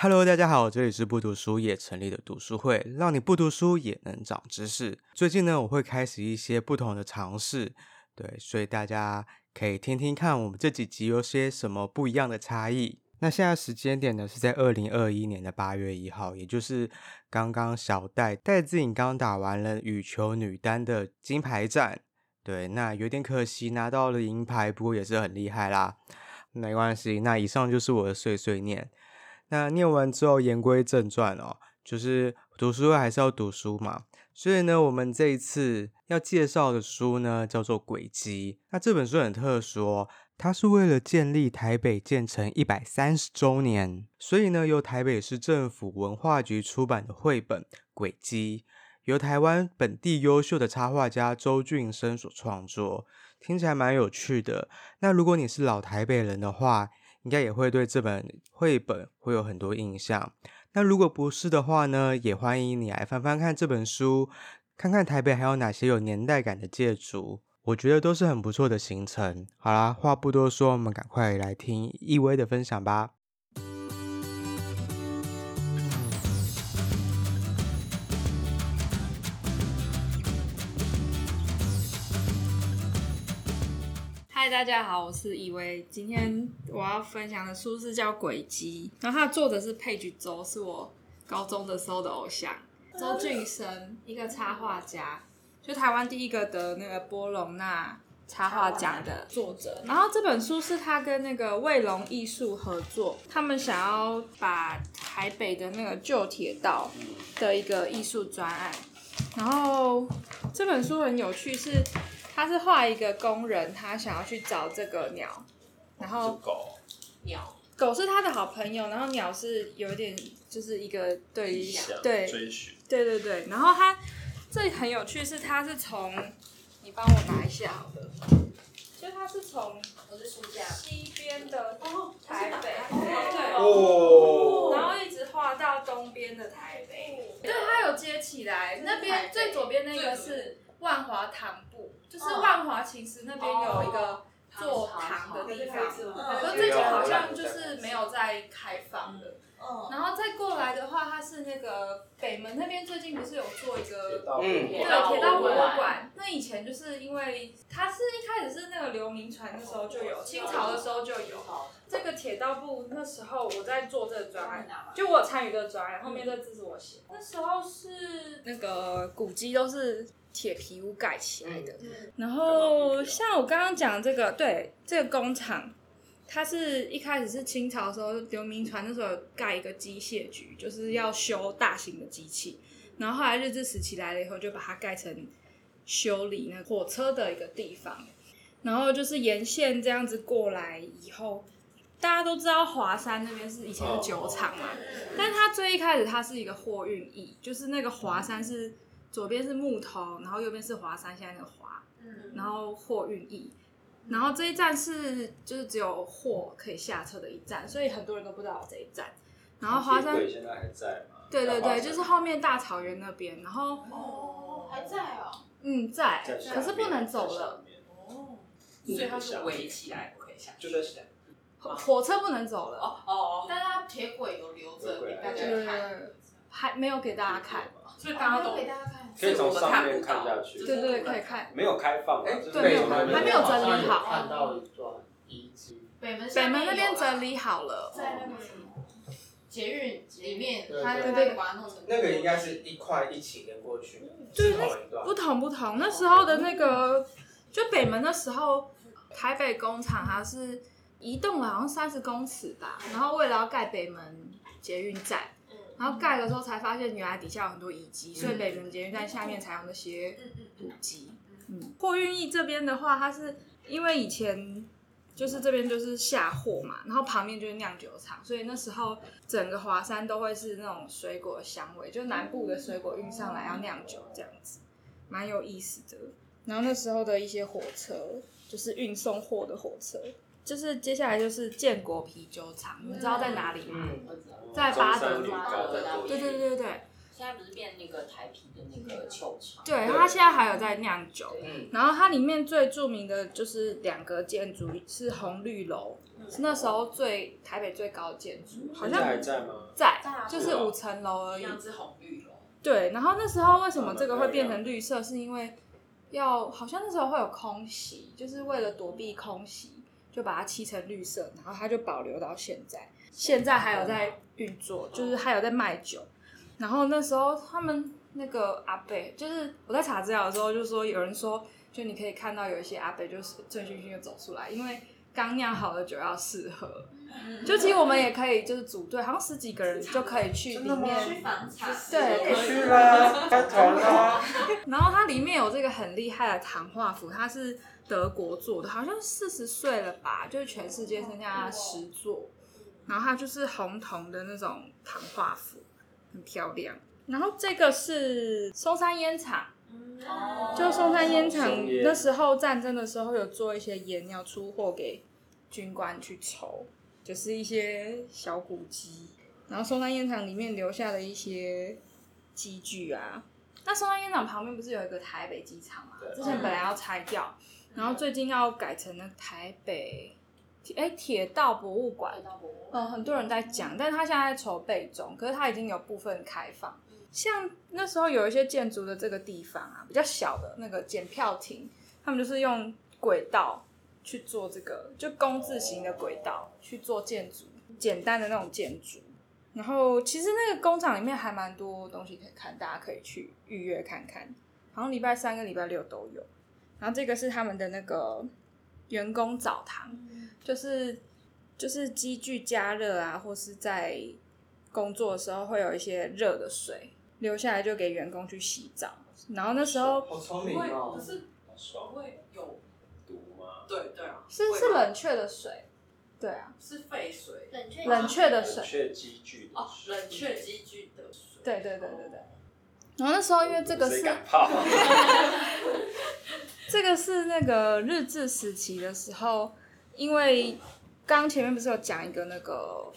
Hello，大家好，这里是不读书也成立的读书会，让你不读书也能长知识。最近呢，我会开始一些不同的尝试，对，所以大家可以听听看我们这几集有些什么不一样的差异。那现在时间点呢是在二零二一年的八月一号，也就是刚刚小戴戴资颖刚打完了羽球女单的金牌战，对，那有点可惜拿到了银牌，不过也是很厉害啦，没关系。那以上就是我的碎碎念。那念完之后言归正传哦，就是读书还是要读书嘛，所以呢，我们这一次要介绍的书呢叫做《轨迹》。那这本书很特殊哦。它是为了建立台北建成一百三十周年，所以呢，由台北市政府文化局出版的绘本《轨迹》，由台湾本地优秀的插画家周俊生所创作，听起来蛮有趣的。那如果你是老台北人的话，应该也会对这本绘本会有很多印象。那如果不是的话呢，也欢迎你来翻翻看这本书，看看台北还有哪些有年代感的建筑。我觉得都是很不错的行程。好啦，话不多说，我们赶快来听易威的分享吧。大家好，我是易威。今天我要分享的书是叫《轨迹》，然后它的作者是佩菊周，是我高中的时候的偶像，周俊生，一个插画家。就台湾第一个得那个波隆纳插画奖的作者，然后这本书是他跟那个卫龙艺术合作，他们想要把台北的那个旧铁道的一个艺术专案，然后这本书很有趣，是他是画一个工人，他想要去找这个鸟，然后狗。鸟。狗是他的好朋友，然后鸟是有点就是一个对对。追寻，对对对，然后他。这里很有趣，是他是从，你帮我拿一下好了，就他是从西边的台北，对，哦，然后一直画到东边的台北，对，他有接起来，那边最左边那个是万华堂部，就是万华其实那边有一个做糖的地方，可是最近好像就是没有在开放的。然后再过来的话，它是那个北门那边最近不是有做一个，嗯，对，铁道博物馆。那以前就是因为它是一开始是那个刘铭传的时候就有，清朝的时候就有。这个铁道部那时候我在做这个专案，就我有参与这个专案，后面这字是我写。那时候是那个古迹都是铁皮屋盖起来的，然后像我刚刚讲的这个，对，这个工厂。它是一开始是清朝的时候，刘铭传那时候有盖一个机械局，就是要修大型的机器。然后后来日治时期来了以后，就把它盖成修理那火车的一个地方。然后就是沿线这样子过来以后，大家都知道华山那边是以前的酒厂嘛，但它最一开始它是一个货运驿，就是那个华山是左边是木头，然后右边是华山现在那个华，然后货运驿。然后这一站是就是只有货可以下车的一站，所以很多人都不知道这一站。然后华山现在还在吗？对对对，就是后面大草原那边。然后哦，还在哦。嗯，在，可是不能走了。哦，所以它是围起来不可以下去。就在想，火车不能走了。哦哦，但是它铁轨有留着给大家看，还没有给大家看，所以大家都给大家看。可以从上面看下去，对对对，可以看。没有开放，对，没有，还没有整理好。看到一段遗迹。北门北门那边整理好了，在那个什么捷运里面，它对对，那个应该是一块一起连过去，对，不同不同。那时候的那个，就北门的时候，台北工厂它是移动了好像三十公尺吧，然后为了要盖北门捷运站。然后盖的时候才发现，原来底下有很多遗迹，所以北门捷运站下面才有那些古迹。嗯，货运驿这边的话，它是因为以前就是这边就是下货嘛，然后旁边就是酿酒厂，所以那时候整个华山都会是那种水果香味，就南部的水果运上来要酿酒这样子，蛮有意思的。然后那时候的一些火车，就是运送货的火车。就是接下来就是建国啤酒厂，你知道在哪里吗？嗯、在八德路。对对对对对。现在不是变那个台啤的那个酒厂？对，它现在还有在酿酒。嗯。然后它里面最著名的就是两个建筑，是红绿楼。是那时候最台北最高的建筑，好像现在还在吗？在，就是五层楼而已。样子红绿楼。对，然后那时候为什么这个会变成绿色？是因为要好像那时候会有空袭，就是为了躲避空袭，就把它漆成绿色，然后它就保留到现在。现在还有在运作，就是还有在卖酒。然后那时候他们那个阿贝，就是我在查资料的时候，就说有人说，就你可以看到有一些阿贝就是醉醺醺的走出来，因为刚酿好的酒要试喝。就其实我们也可以就是组队，好像十几个人就可以去里面。对，去了，开团了。然后它里面有这个很厉害的糖化符，它是德国做的，好像四十岁了吧，就是全世界剩下十座。然后它就是红铜的那种糖化符。很漂亮，然后这个是松山烟厂，就松山烟厂那时候战争的时候有做一些烟要出货给军官去抽，就是一些小古迹。然后松山烟厂里面留下的一些机具啊，那松山烟厂旁边不是有一个台北机场嘛？之前本来要拆掉，然后最近要改成那台北。哎，铁道博物馆，嗯，很多人在讲，但是他现在在筹备中，可是他已经有部分开放。像那时候有一些建筑的这个地方啊，比较小的那个检票亭，他们就是用轨道去做这个，就工字形的轨道去做建筑，简单的那种建筑。然后其实那个工厂里面还蛮多东西可以看，大家可以去预约看看，好像礼拜三跟礼拜六都有。然后这个是他们的那个员工澡堂。就是就是机具加热啊，或是在工作的时候会有一些热的水留下来，就给员工去洗澡。然后那时候好聪明哦，不是会有毒吗？对对啊，是是冷却的水，对啊，是废水，冷却冷却的水，冷却机具哦，冷却积聚的水，对对对对对。然后那时候因为这个是，这个是那个日治时期的时候。因为刚前面不是有讲一个那个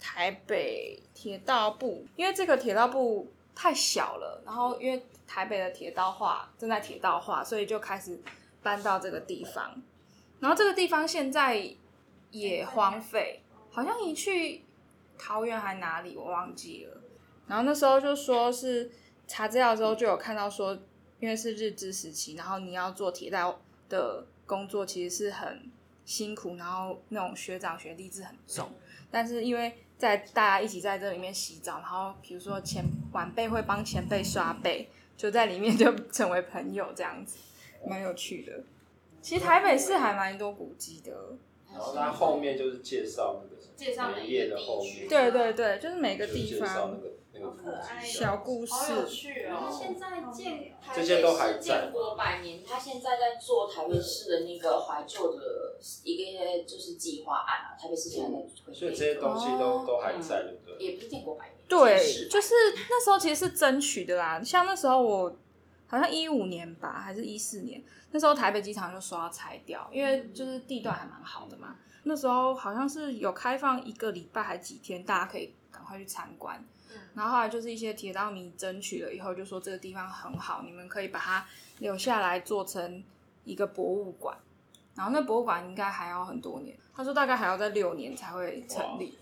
台北铁道部，因为这个铁道部太小了，然后因为台北的铁道化正在铁道化，所以就开始搬到这个地方。然后这个地方现在也荒废，好像一去桃园还哪里我忘记了。然后那时候就说是查资料的时候就有看到说，因为是日治时期，然后你要做铁道的工作，其实是很。辛苦，然后那种学长学弟制很重，但是因为在大家一起在这里面洗澡，然后比如说前晚辈会帮前辈刷背，就在里面就成为朋友这样子，蛮有趣的。其实台北市还蛮多古迹的。然后它后面就是介绍那个介绍每一个地区，对对对，就是每个地方。好可爱，小故事，好有趣哦！现在建这些都还在。建国百年，他现在在做台北市的那个怀旧的一个就是计划案啊。台北市现在在，所以这些东西都都还在，对不对？也不是建国百年，对，就是那时候其实是争取的啦。像那时候我好像一五年吧，还是一四年，那时候台北机场就说要拆掉，因为就是地段还蛮好的嘛。那时候好像是有开放一个礼拜还几天，大家可以赶快去参观。然后后来就是一些铁道迷争取了以后，就说这个地方很好，你们可以把它留下来做成一个博物馆。然后那博物馆应该还要很多年，他说大概还要在六年才会成立。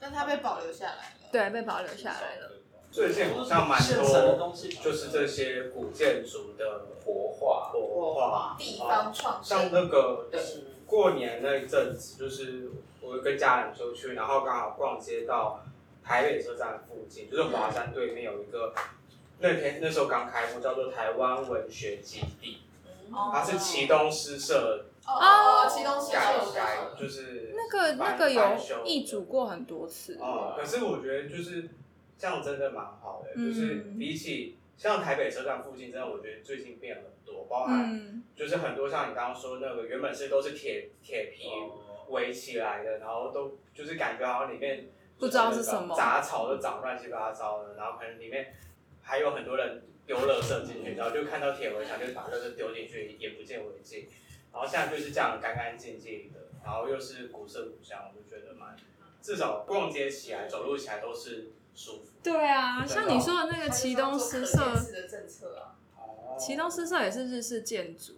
但它被保留下来了。对，被保留下来了。最近好像蛮多，就是这些古建筑的活化、活化。地方创新。像那个过年那一阵子，就是我跟家人出去，然后刚好逛街到。台北车站附近，就是华山对面有一个，那天那时候刚开幕，叫做台湾文学基地，它是旗东诗社哦，旗东诗社改改，就是那个那个有易主过很多次。哦、嗯。可是我觉得就是这样真的蛮好的，就是比起像台北车站附近，真的我觉得最近变了很多，包含就是很多像你刚刚说那个原本是都是铁铁皮围起来的，然后都就是感觉好像里面。不知道是什么杂草都长乱七八糟的，然后可能里面还有很多人丢垃圾进去，然后就看到铁围墙，就把垃圾丢进去，眼不见为净。然后现在就是这样干干净净的，然后又是古色古香，我就觉得蛮，至少逛街起来、走路起来都是舒服。对啊，像你说的那个旗东诗社，的政策啊，旗东诗社也是日式建筑，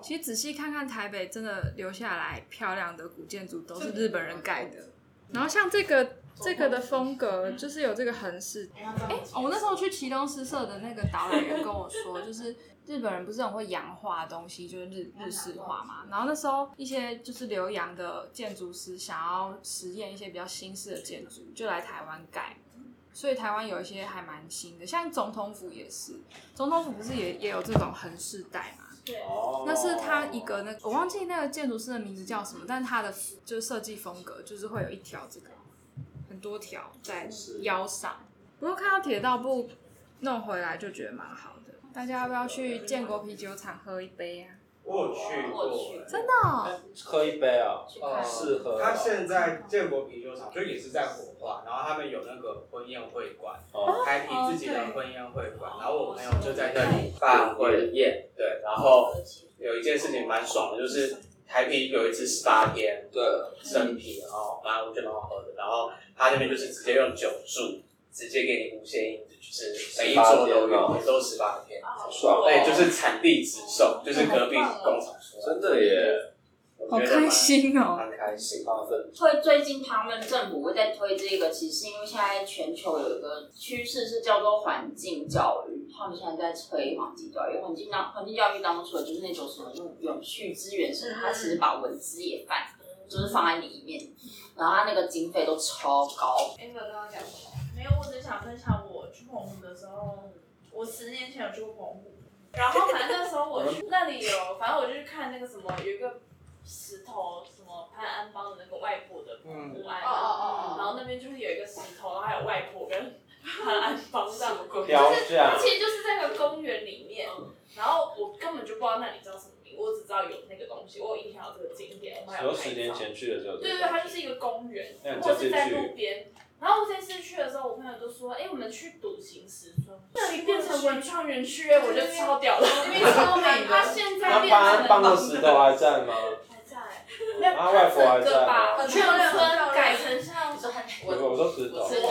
其实仔细看看台北，真的留下来漂亮的古建筑都是日本人盖的。然后像这个这个的风格，就是有这个横式。哎、欸，我那时候去旗东诗社的那个导览员跟我说，就是日本人不是很会洋化的东西，就是日日式化嘛。然后那时候一些就是留洋的建筑师想要实验一些比较新式的建筑，就来台湾盖。所以台湾有一些还蛮新的，像总统府也是，总统府不是也也有这种横式带嘛？对，那是它一个那个、我忘记那个建筑师的名字叫什么，但是它的就是设计风格就是会有一条这个很多条在腰上。不过看到铁道部弄回来就觉得蛮好的，大家要不要去建国啤酒厂喝一杯啊？我有去过，真的、哦？喝一杯啊，适合。他现在建国啤酒厂就也是在火化，然后他们有那个婚宴会馆，台啤自己的婚宴会馆，然后我朋友就在那里办婚宴，对，然后有一件事情蛮爽的，就是台啤有一支十八天的生啤，然后蛮我觉得蛮好喝的，然后他那边就是直接用酒注，直接给你无限印。就是每一桌都有，都十八天，爽。对，就是产地直送，就是隔壁工厂出来。真的耶，好开心哦，蛮开心。推最近他们政府会在推这个，其实因为现在全球有一个趋势是叫做环境教育，他们现在在推环境教育。环境当环境教育当中，除了就是那种什么用永续资源，是它其实把文资也放，就是放在里面，然后它那个经费都超高。Amber 刚刚讲什么？没有，我只想分享我。去澎湖的时候，我十年前有去过澎湖，然后反正那时候我去那里有，反正我就去看那个什么，有一个石头，什么潘安邦的那个外婆的澎湖案，然后那边就是有一个石头，然后还有外婆跟潘安邦这样的故事，就是它其实就是在那个公园里面，然后我根本就不知道那里叫什么名，我只知道有那个东西，我有印象有这个景点，我还有十年前去的时候，对对对，它就是一个公园，或是在路边。然后我这次去的时候，我朋友都说：“哎，我们去笃行石村，那里变成文创园区，我觉得超屌了，因为超美。他现在变成了。”那的石头还在吗？还在。他外婆还在吗？全村改成像，我我说石头。石头。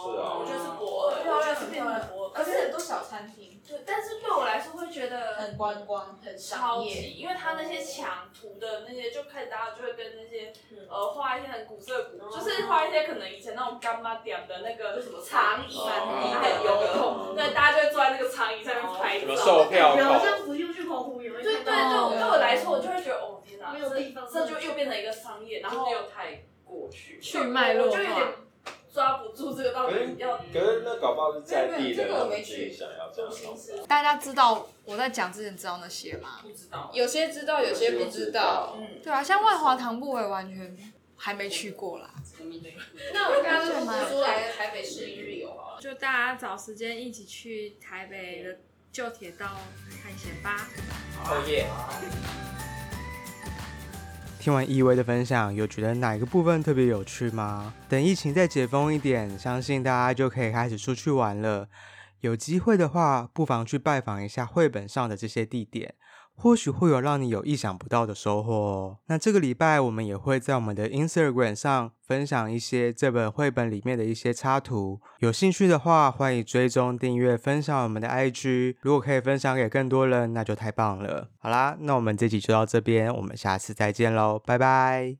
是啊。我觉得是博尔，我觉得是变成博尔，而且很多小餐厅。对，但是对我来说会觉得很观光，很超级，因为它那些墙涂的那些，就开始大家就会跟那些呃画一些很古色古，就是画一些可能以前那种干妈点的那个什么长椅、还有油桶，对，大家就会坐在那个长椅上面拍照。售票口。好像不用去澎湖，对对对，对我来说，我就会觉得哦天哪，这就又变成一个商业，然后又太过去，去脉络化。抓不住这个到底要，可是那搞不好是在地的，我没去想要这样。大家知道我在讲之前知道那些吗？不知道，有些知道，有些不知道。嗯，对啊，像万华唐不韦完全还没去过啦。那我刚刚是说来台北市一日游啊，就大家找时间一起去台北的旧铁道探险吧。好耶！听完一威的分享，有觉得哪一个部分特别有趣吗？等疫情再解封一点，相信大家就可以开始出去玩了。有机会的话，不妨去拜访一下绘本上的这些地点。或许会有让你有意想不到的收获哦。那这个礼拜我们也会在我们的 Instagram 上分享一些这本绘本里面的一些插图。有兴趣的话，欢迎追踪订阅、分享我们的 IG。如果可以分享给更多人，那就太棒了。好啦，那我们这集就到这边，我们下次再见喽，拜拜。